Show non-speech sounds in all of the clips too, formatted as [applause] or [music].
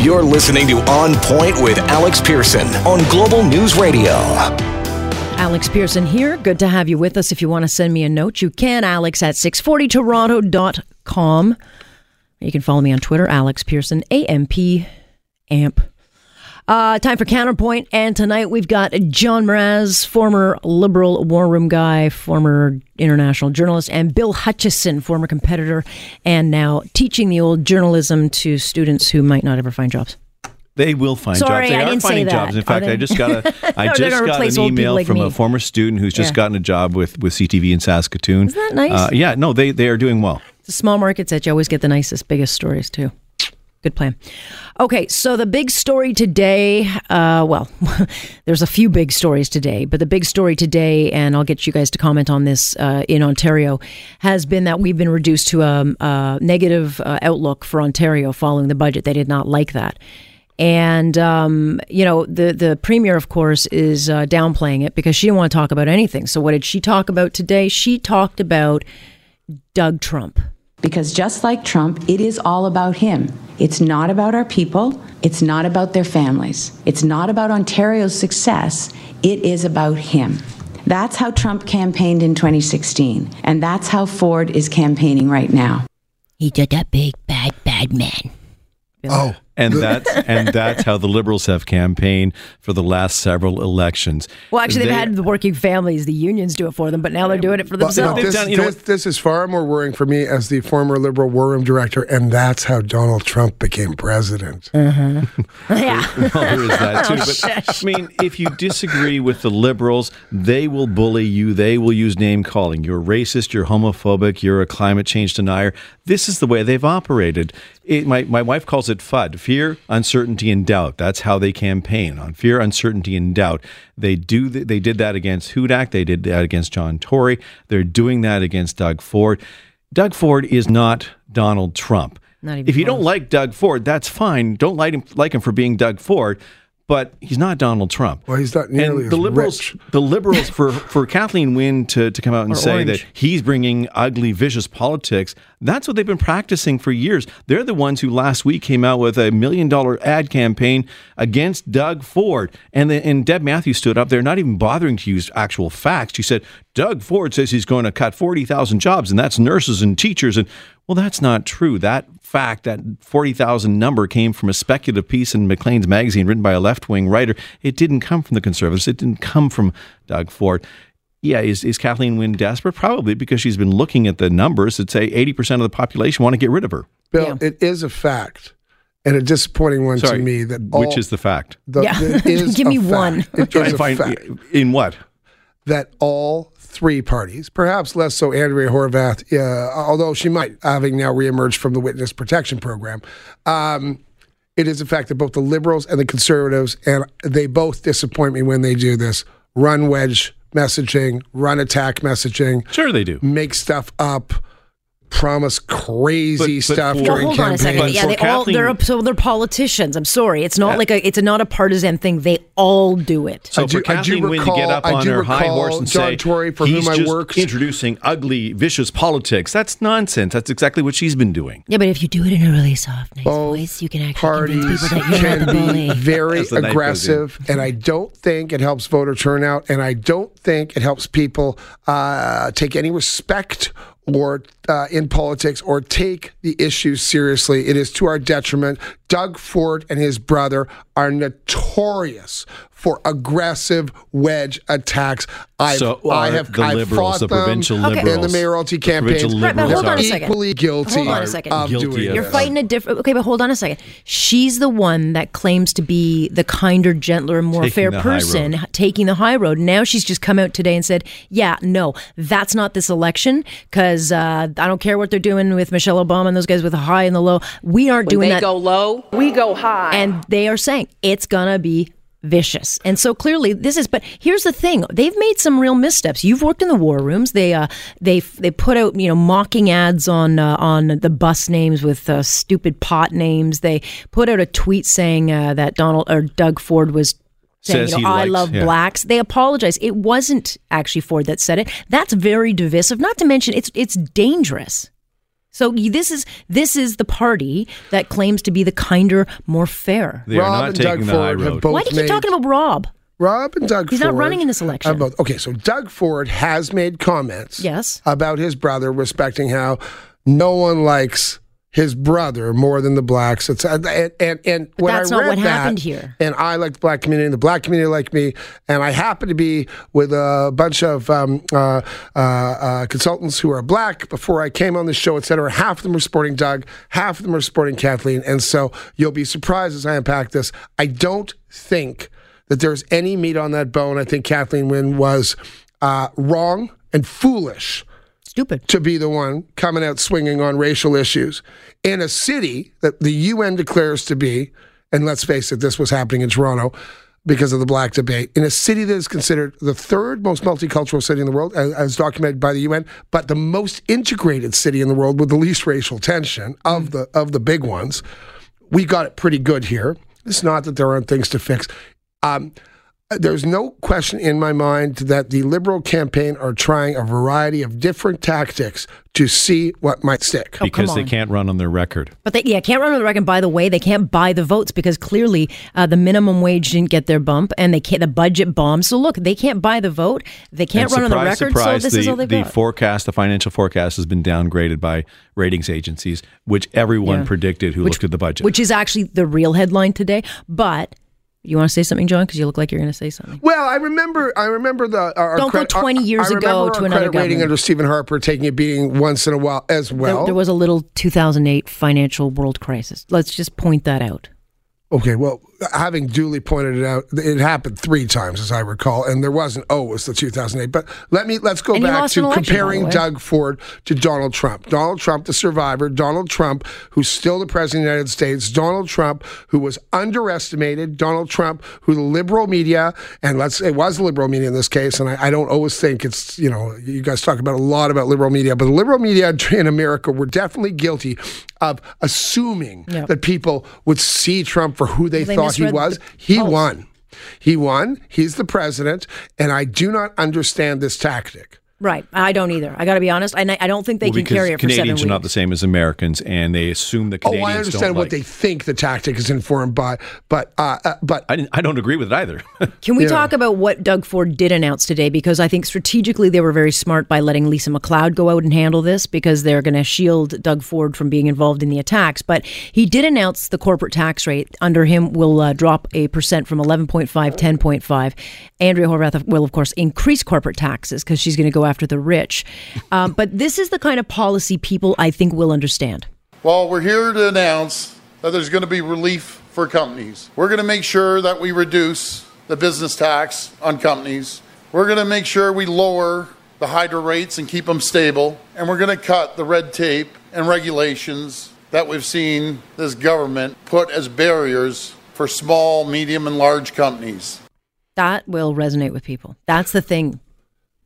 You're listening to On Point with Alex Pierson on Global News Radio. Alex Pierson here. Good to have you with us. If you want to send me a note, you can, alex at 640toronto.com. You can follow me on Twitter, Alex Pierson, AMP, AMP. Uh, time for Counterpoint. And tonight we've got John Mraz, former Liberal War Room guy, former international journalist, and Bill Hutchison, former competitor, and now teaching the old journalism to students who might not ever find jobs. They will find Sorry, jobs. They I are didn't say finding that. jobs. In fact. I just got a [laughs] I No, just got an email like from me. a former student who's just Yeah. gotten a job with with CTV in Saskatoon. Isn't that nice? Uh, yeah, no, they they are doing well. The small markets that you always get the nicest, biggest stories too. Good plan. Okay, so the big story today, uh, well, [laughs] there's a few big stories today, but the big story today, and I'll get you guys to comment on this uh, in Ontario, has been that we've been reduced to a, a negative uh, outlook for Ontario following the budget. They did not like that. And um, you know the the premier, of course, is uh, downplaying it because she didn't want to talk about anything. So what did she talk about today? She talked about Doug Trump. Because just like Trump, it is all about him. It's not about our people. It's not about their families. It's not about Ontario's success. It is about him. That's how Trump campaigned in 2016. And that's how Ford is campaigning right now. He did that big bad bad man. Oh, And that's and that's how the Liberals have campaigned for the last several elections. Well, actually, they've They- had the working families, the unions do it for them, but now they're doing it for But, themselves. but this, done- you know this, this is far more worrying for me as the former Liberal War Room director, and that's how Donald Trump became president. Uh-huh. [laughs] yeah. Well, there is that too. Oh, But shush. I mean, if you disagree with the liberals, they will bully you. They will use name calling. You're racist. You're homophobic. You're a climate change denier. This is the way they've operated. It, my my wife calls it FUD: fear, uncertainty, and doubt. That's how they campaign on fear, uncertainty, and doubt. They do. th- They did that against Hudak. They did that against John Tory. They're doing that against Doug Ford. Doug Ford is not Donald Trump. Not if you don't like Doug Ford, that's fine. Don't like him like him for being Doug Ford, but he's not Donald Trump. Well, he's not nearly and the as liberals, rich. [laughs] the liberals, for for Kathleen Wynne to to come out and Or say orange. that he's bringing ugly, vicious politics. That's what they've been practicing for years. They're the ones who last week came out with a million dollar ad campaign against Doug Ford, and the, and Deb Matthews stood up there, not even bothering to use actual facts. She said Doug Ford says he's going to cut forty thousand jobs, and that's nurses and teachers. And well, that's not true. That fact, that 40,000 number came from a speculative piece in Maclean's magazine written by a left wing writer. It didn't come from the conservatives. It didn't come from Doug Ford. Yeah, is, is Kathleen Wynne desperate? Probably because she's been looking at the numbers that say 80% of the population want to get rid of her. Bill, it is a fact, and a disappointing one Sorry, to me that all, which is the fact? the, Yeah. it [laughs] is Give me fact. one. It Try is and a find- fact in what? that all three parties, perhaps less so Andrea Horwath, uh, although she might, having now reemerged from the witness protection program, um, it is a fact that both the liberals and the conservatives, and they both disappoint me when they do this, run wedge messaging, run attack messaging, Sure, they do. make stuff up, promise crazy But- but stuff for- Well, during hold on a second. Yeah, for they all Kathleen- they're so they're politicians. I'm sorry. It's not like a it's not a partisan thing. They all do it. So I do- for I do Kathleen Wynne to get up on her high horse and John say Tory, for he's whom I just worked- introducing ugly, vicious politics, that's nonsense. That's exactly what she's been doing. Yeah, but if you do it in a really soft, nice Both voice, you can actually parties convince people that you're can not the be bully. [laughs] very the night goes in. aggressive, and I don't think it helps voter turnout, and I don't think it helps people uh, take any respect or uh, in politics or take the issues seriously. It is to our detriment. Doug Ford and his brother are notorious for aggressive wedge attacks. I've, So I have the I've liberals, fought the them provincial in the liberals. mayoralty The provincial campaigns. Right, but liberals hold on are a second. equally guilty Hold on a second. of Guilty doing of You're this. fighting a different. Okay, but hold on a second. She's the one that claims to be the kinder, gentler, more Taking fair person, taking the high road. Now she's just come out today and said, "Yeah, no, that's not this election because uh, I don't care what they're doing with Michelle Obama and those guys with the high and the low. We aren't When doing they that." go low, we go high. and they are saying it's gonna be vicious and so clearly this is but here's the thing they've made some real missteps you've worked in the war rooms they uh they they put out you know mocking ads on uh, on the bus names with uh, stupid pot names they put out a tweet saying uh, that donald or doug ford was saying, Says you he know, I likes- love yeah. blacks. They apologize. It wasn't actually Ford that said it. That's very divisive. Not to mention, it's it's dangerous. So this is this is the party that claims to be the kinder, more fair. They are Rob not and taking Doug the high Ford have road. both Why do you keep made- talking about Rob? Rob and Doug He's Ford not running in this election. both- okay, so Doug Ford has made comments Yes. about his brother, respecting how no one likes his brother more than the blacks. It's and and, and when that's I not read what that, happened here. And I like the black community, and the black community like me, and I happen to be with a bunch of um, uh, uh, uh, consultants who are black. Before I came on the show, et cetera, half of them are supporting Doug, half of them are supporting Kathleen, and so you'll be surprised as I unpack this. I don't think that there's any meat on that bone. I think Kathleen Wynne was uh, wrong and foolish Stupid. to be the one coming out swinging on racial issues in a city that the UN declares to be, and let's face it, this was happening in Toronto because of the black debate, in a city that is considered the third most multicultural city in the world, as, as documented by the UN, but the most integrated city in the world with the least racial tension of the of the big ones. We got it pretty good here. It's not that there aren't things to fix. Um, there's no question in my mind that the Liberal campaign are trying a variety of different tactics to see what might stick. because come they can't run on their record. But they yeah can't run on the record. By the way, they can't buy the votes because clearly uh, the minimum wage didn't get their bump, and they can't the budget bombed. So look, they can't buy the vote. They can't And run on the record. surprise, so this the, is all they've the got. forecast, the financial forecast, has been downgraded by ratings agencies, which everyone Yeah. predicted who looked at the budget. which is actually the real headline today. But you want to say something, John? Because you look like you're going to say something. Well, I remember. I remember the. Our Don't go 20 years ago to another credit rating under Stephen Harper taking a beating once in a while as There, well. there was a little 2008 financial world crisis. Let's just point that out. Okay, well, having duly pointed it out, it happened three times, as I recall, and there wasn't. Oh, it was the 2008. But let me let's go And back to election, comparing. Doug Ford to Donald Trump. Donald Trump, the survivor. Donald Trump, who's still the president of the United States. Donald Trump, who was underestimated. Donald Trump, who the liberal media, and let's it was the liberal media in this case, and I, I don't always think it's you know you guys talk about a lot about liberal media, but the liberal media [laughs] in America were definitely guilty of assuming Yep. that people would see Trump for who they They thought he was. He won. He won. He's the president, and I do not understand this tactic. Right. I don't either. I got to be honest. I, I don't think they Well, can carry it for Canadians are not the same as Americans, and they assume that Oh, Canadians I don't understand what like- they think the tactic is informed by, but uh, uh, but I, I don't agree with it either. [laughs] Can we Yeah. talk about what Doug Ford did announce today? Because I think strategically they were very smart by letting Lisa MacLeod go out and handle this because they're going to shield Doug Ford from being involved in the attacks. But he did announce the corporate tax rate under him will uh, drop a percent from 11.5, 10.5. Andrea Horwath will, of course, increase corporate taxes because she's going to go after the rich. Um, but this is the kind of policy people, I think, will understand. Well, we're here to announce that there's going to be relief for companies. We're going to make sure that we reduce the business tax on companies. We're going to make sure we lower the hydro rates and keep them stable. And we're going to cut the red tape and regulations that we've seen this government put as barriers for small, medium, and large companies. that will resonate with people. That's the thing.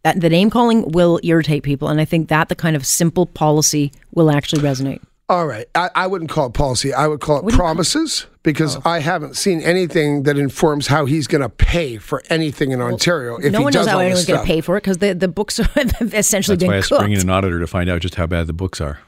That the name calling will irritate people, and I think that the kind of simple policy will actually resonate. all right. I, I wouldn't call it policy. I would call it promises because oh. I haven't seen anything that informs how he's going to pay for anything in Ontario. If no he one does knows how all anyone's going to pay for it because the, the books [laughs] are, have essentially That's why been I cooked. bring in an auditor to find out just how bad the books are.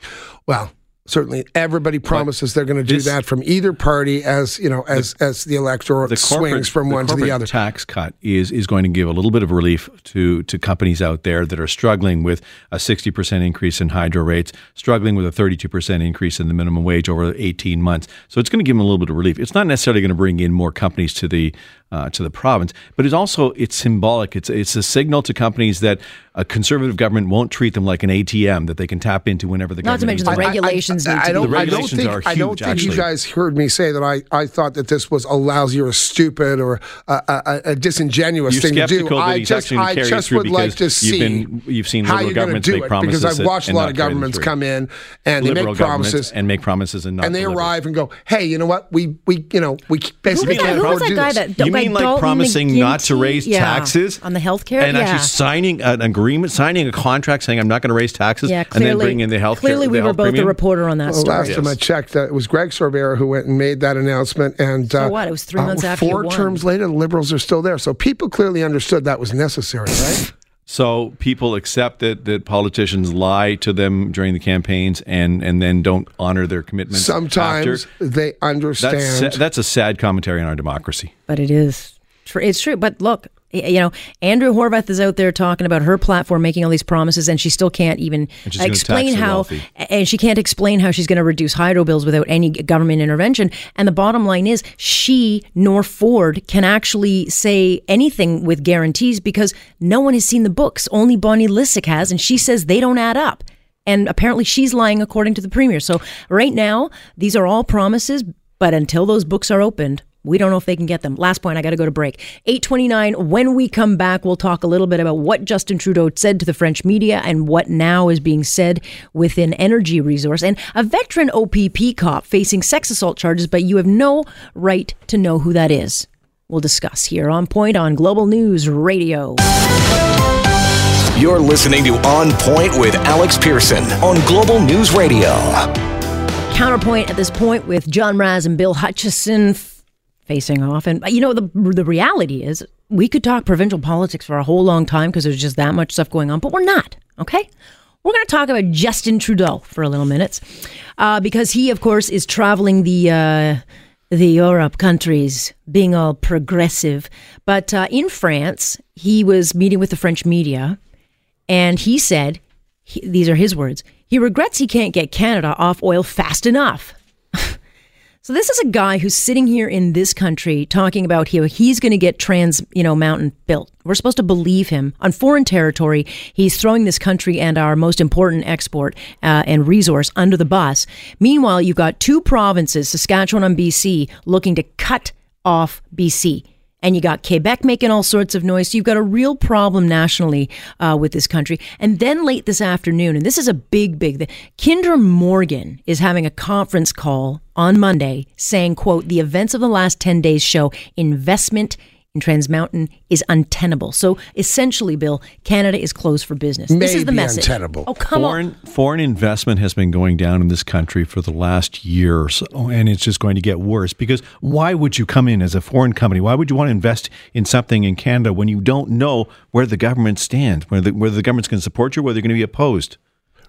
Well, certainly everybody promises they're going to do that from either party as you know as as the electorate the swings from the one to the corporate other. tax cut is is going to give a little bit of relief to to companies out there that are struggling with a 60% increase in hydro rates, struggling with a 32% increase in the minimum wage over 18 months. So it's going to give them a little bit of relief. It's not necessarily going to bring in more companies to the uh, to the province, but it's also it's symbolic. It's it's a signal to companies that a conservative government won't treat them like an ATM that they can tap into whenever the Not to mention the regulations I, need I to don't, be. The I don't think, are I don't huge, think you guys heard me say that I, I thought that this was a lousy or a stupid or a, a, a disingenuous You're thing to do. that I he's just, I just would like to because you've see been- you've seen how liberal you're gonna governments do make it promises because I've watched a lot of governments come in and they make promises and make promises and not and they deliver. arrive and go, hey, you know what? We we you know we basically can't who was afford that to do guy this. that- You mean like promising not to raise taxes On the healthcare? and actually signing an agreement, signing a contract saying I'm not going to raise taxes, Yeah, and then bringing in the health. Care, clearly we were both premium? the reporter on that Well, story. last time I Yes. checked, uh, it was Greg Sorbara who went and made that announcement. And So uh, what? It was three months after you Four won. terms later, the Liberals are still there. So people clearly understood that was necessary, right? So people accept that, that politicians lie to them during the campaigns and, and then don't honor their commitments. Sometimes after. they understand. That's, that's a sad commentary on our democracy. But it is true. It's true. But look, y- you know, Andrew Horwath is out there talking about her platform making all these promises, and she still can't even And she's gonna explain how. And she can't explain how she's going to reduce hydro bills without any government intervention. And the bottom line is, she nor Ford can actually say anything with guarantees because no one has seen the books. Only Bonnie Lysyk has, and she says they don't add up. And apparently, she's lying according to the premier. So right now, these are all promises, but until those books are opened, we don't know if they can get them. Last point, I got to go to break. 829. When we come back, we'll talk a little bit about what Justin Trudeau said to the French media and what now is being said within energy resource. And a veteran OPP cop facing sex assault charges, but you have no right to know who that is. We'll discuss here on Point on Global News Radio. You're listening to On Point with Alex Pierson on Global News Radio. Counterpoint at this point with John Mraz and Bill Hutchison facing off. And, you know, the, the reality is we could talk provincial politics for a whole long time because there's just that much stuff going on, but we're not, okay? We're going to talk about Justin Trudeau for a little minute uh, because he, of course, is traveling the. Uh, the Europe countries being all progressive. But uh, in France, he was meeting with the French media and he said, he, these are his words, he regrets he can't get Canada off oil fast enough. So this is a guy who's sitting here in this country talking about how he's going to get Trans, you know, Mountain built. We're supposed to believe him on foreign territory. He's throwing this country and our most important export uh, and resource under the bus. Meanwhile, you've got two provinces, Saskatchewan and BC, looking to cut off BC and you got Quebec making all sorts of noise. So you've got a real problem nationally uh, with this country. And then late this afternoon, and this is a big, big. The, Kinder Morgan is having a conference call on Monday, saying, "quote The events of the last ten days show investment." In Trans Mountain is untenable. So essentially, Bill, Canada is closed for business. this is the message. untenable. Oh, come foreign on. foreign investment has been going down in this country for the last year or so, and it's just going to get worse. Because why would you come in as a foreign company? Why would you want to invest in something in Canada when you don't know where the government stands, whether the, whether the government's going to support you, whether they're going to be opposed?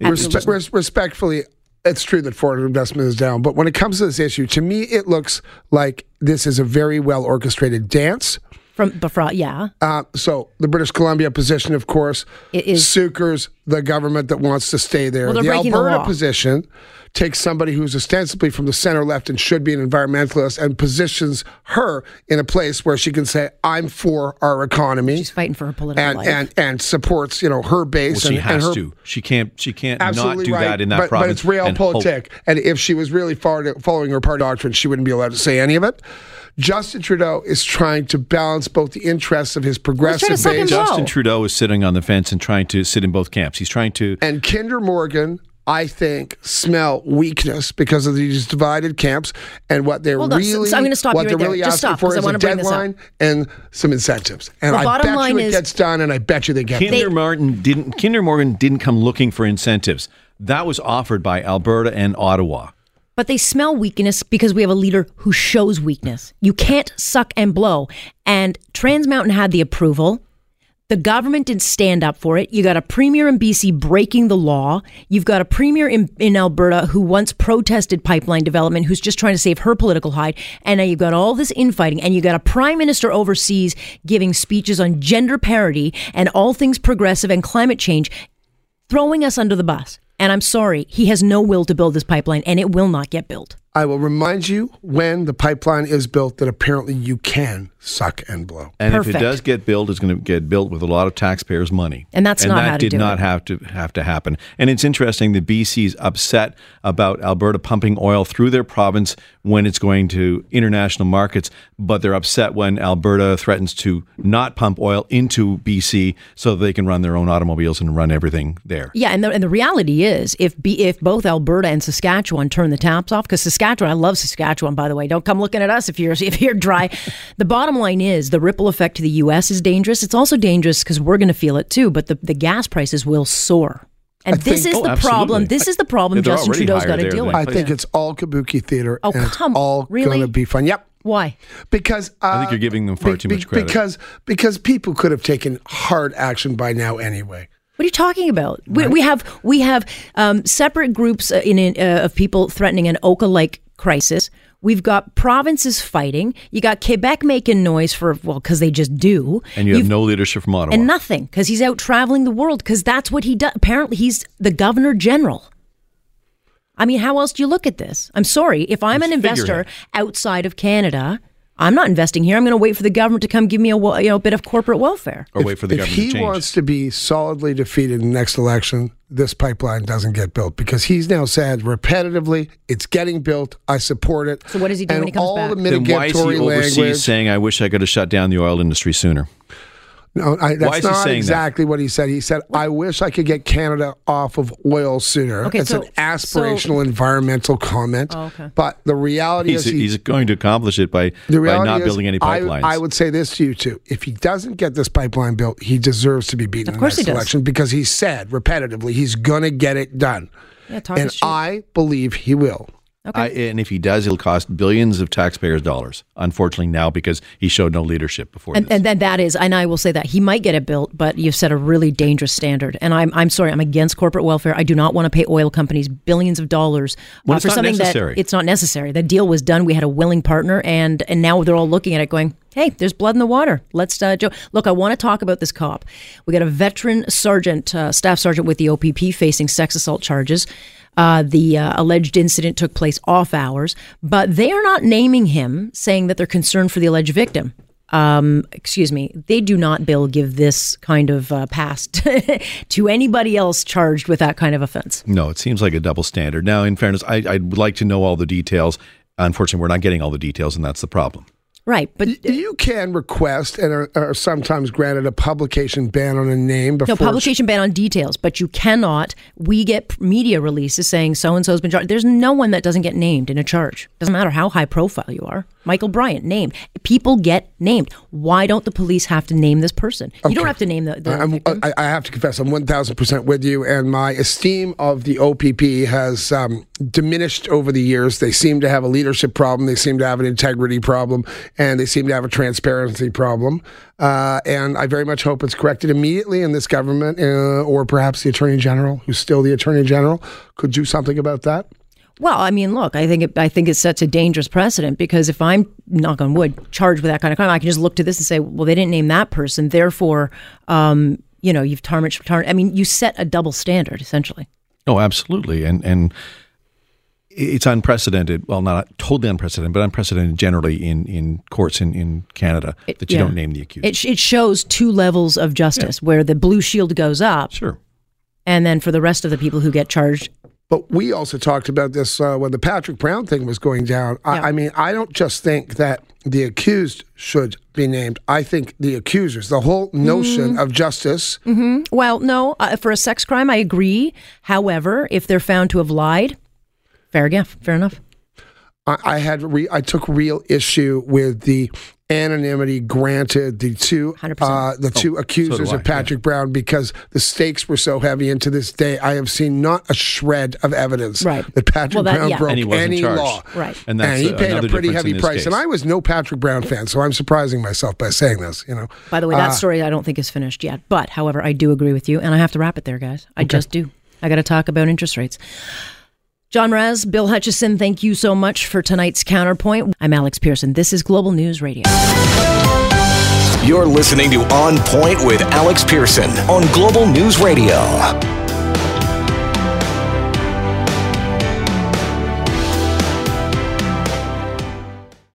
Respe- res- respectfully, it's true that foreign investment is down, but when it comes to this issue, to me, it looks like this is a very well orchestrated dance. From Befra, yeah. Uh, so the British Columbia position, of course, It is- sucres the government that wants to stay there. Well, the breaking the Alberta position takes somebody who's ostensibly from the center left and should be an environmentalist and positions her in a place where she can say, "I'm for our economy." She's fighting for her political and, life. and and supports you know her base Well, she and, has and her to. She can't. She can't not do right. that in that but, province. But it's and hope- realpolitik. And if she was really far following her party doctrine, she wouldn't be allowed to say any of it. Justin Trudeau is trying to balance both the interests of his progressive to base. Justin Trudeau is sitting on the fence and trying to sit in both camps. He's trying to. and Kinder Morgan. I think smell weakness because of these divided camps and what they're Hold on, so- really so I'm gonna stop what you right they're there. really Just asking stop, for 'cause I is wanna a bring this deadline and some incentives. And The I bottom bet line you it is- gets done, and I bet you they get it. Kinder Martin didn't. Kinder Morgan didn't come looking for incentives. That was offered by Alberta and Ottawa. But they smell weakness because we have a leader who shows weakness. You can't suck and blow. And Trans Mountain had the approval. The government didn't stand up for it. You got a premier in BC breaking the law. You've got a premier in, in Alberta who once protested pipeline development, who's just trying to save her political hide. And now you've got all this infighting, and you got a prime minister overseas giving speeches on gender parity and all things progressive and climate change, throwing us under the bus. And I'm sorry, he has no will to build this pipeline, and it will not get built. I will remind you when the pipeline is built that apparently you can suck and blow. And if it does get built, it's going to get built with a lot of taxpayers' money. And that's not that how to did do not it. have to have to happen. And it's interesting that BC's upset about Alberta pumping oil through their province when it's going to international markets, but they're upset when Alberta threatens to not pump oil into BC so they can run their own automobiles and run everything there. Yeah, and the, and the reality is, if be, if both Alberta and Saskatchewan turn the taps off, because Saskatchewan, I love Saskatchewan, by the way. Don't come looking at us if you're if you're dry. the bottom line is, the ripple effect to the U.S. is dangerous. It's also dangerous because we're going to feel it too. But the, the gas prices will soar, and this think- is Oh, the absolutely. problem. This is the problem They're Justin already Trudeau's higher got to deal with. I Please. think it's all kabuki theater. Oh, and it's come- all really? going to be fun. Yep. Why? Because uh, I think you're giving them far too much credit. Because because people could have taken hard action by now anyway. What are you talking about? We, we have we have um, separate groups uh, in, in, uh, of people threatening an Oka-like crisis. We've got provinces fighting. You got Quebec making noise for well because they just do. And you have You've- no leadership from Ottawa. and nothing because he's out traveling the world because that's what he does. Apparently, he's the governor general. I mean, how else do you look at this? I'm sorry. If I'm an investor outside of Canada, I'm not investing here. I'm going to wait for the government to come give me a you know bit of corporate welfare. or wait for the if government he to change. wants to be solidly defeated in the next election, this pipeline doesn't get built because he's now said repetitively, "It's getting built. I support it." So what does he do and when he comes all back? the then why is he mitigatory overseas language. saying, "I wish I could have shut down the oil industry sooner"? No, I, that's Why is he not saying that? exactly what he said. He said, "I wish I could get Canada off of oil sooner." Okay, it's so- an aspirational environmental comment. Oh, okay. But the reality He's, is, he, he's going to accomplish it by, the by not is, building any I- pipelines. I, would say this to you too: if he doesn't get this pipeline built, he deserves to be beaten Of in course the next election because he said repetitively he's going to get it done, Yeah, and. I believe he will. I, and if he does, it'll cost billions of taxpayers' dollars. Unfortunately, now because he showed no leadership before And, this. and then that is, and I will say that he might get it built, but you've set a really dangerous standard. And I'm, I'm sorry, I'm against corporate welfare. I do not want to pay oil companies billions of dollars uh, for not something necessary. that it's not necessary. The deal was done. We had a willing partner, and and now they're all looking at it, going, "Hey, there's blood in the water. Let's uh, jo- look." I want to talk about this cop. We got a veteran sergeant, uh, staff sergeant with the OPP, facing sex assault charges. Uh, the uh, alleged incident took place off hours, but they are not naming him, saying that they're concerned for the alleged victim um, excuse me, they do not, Bill, give this kind of uh, pass [laughs] to anybody else charged with that kind of offense. no, it seems like a double standard. Now, in fairness, I, I would like to know all the details. Unfortunately, we're not getting all the details, and that's the problem. Right, but You can request and are, are sometimes granted a publication ban on a name before no publication ban on details. But you cannot. We get media releases saying so and so has been charged. There's no one that doesn't get named in a charge. Doesn't matter how high profile you are. Michael Bryant named. People get named. Why don't the police have to name this person? You don't have to name the. the. I, I have to confess, I'm 1,000% with you, and my esteem of the OPP has um, diminished over the years. They seem to have a leadership problem, they seem to have an integrity problem, and they seem to have a transparency problem. Uh, and I very much hope it's corrected immediately in this government, uh, or perhaps the Attorney General, who's still the Attorney General, could do something about that. Well, I mean, look, I think it, I think it sets a dangerous precedent because if I'm knock on wood charged with that kind of crime, I can just look to this and say, well, they didn't name that person, therefore, um, you know, you've tarnished. Tar- I mean, you set a double standard essentially. Oh, absolutely, and and it's unprecedented. Well, not totally unprecedented, but unprecedented generally in, in courts in, in Canada that you yeah. don't name the accused. It, it shows two levels of justice where the blue shield goes up, sure. and then for the rest of the people who get charged, But we also talked about this uh, when the Patrick Brown thing was going down. I, Yeah. I mean, I don't just think that the accused should be named. I think the accusers, the whole notion Mm-hmm. of justice, well, no, uh, for a sex crime, I agree. However, if they're found to have lied, fair enough. Fair enough. I, I had re, I took real issue with the anonymity granted the two uh, the two accusers Oh, I, of Patrick Brown because the stakes were so heavy. And to this day, I have seen not a shred of evidence Right. that Patrick Well, that- Brown yeah. broke And any charged. law. Right. And that's he uh, paid a pretty heavy price. case. And I was no Patrick Brown fan, so I'm surprising myself by saying this. You know, By the way, that story I don't think is finished yet. But, however, I do agree with you, and I have to wrap it there, guys. I just do. I got to talk about interest rates. John Mraz, Bill Hutchison, thank you so much for tonight's Counterpoint. I'm Alex Pierson. This is Global News Radio. You're listening to On Point with Alex Pierson on Global News Radio.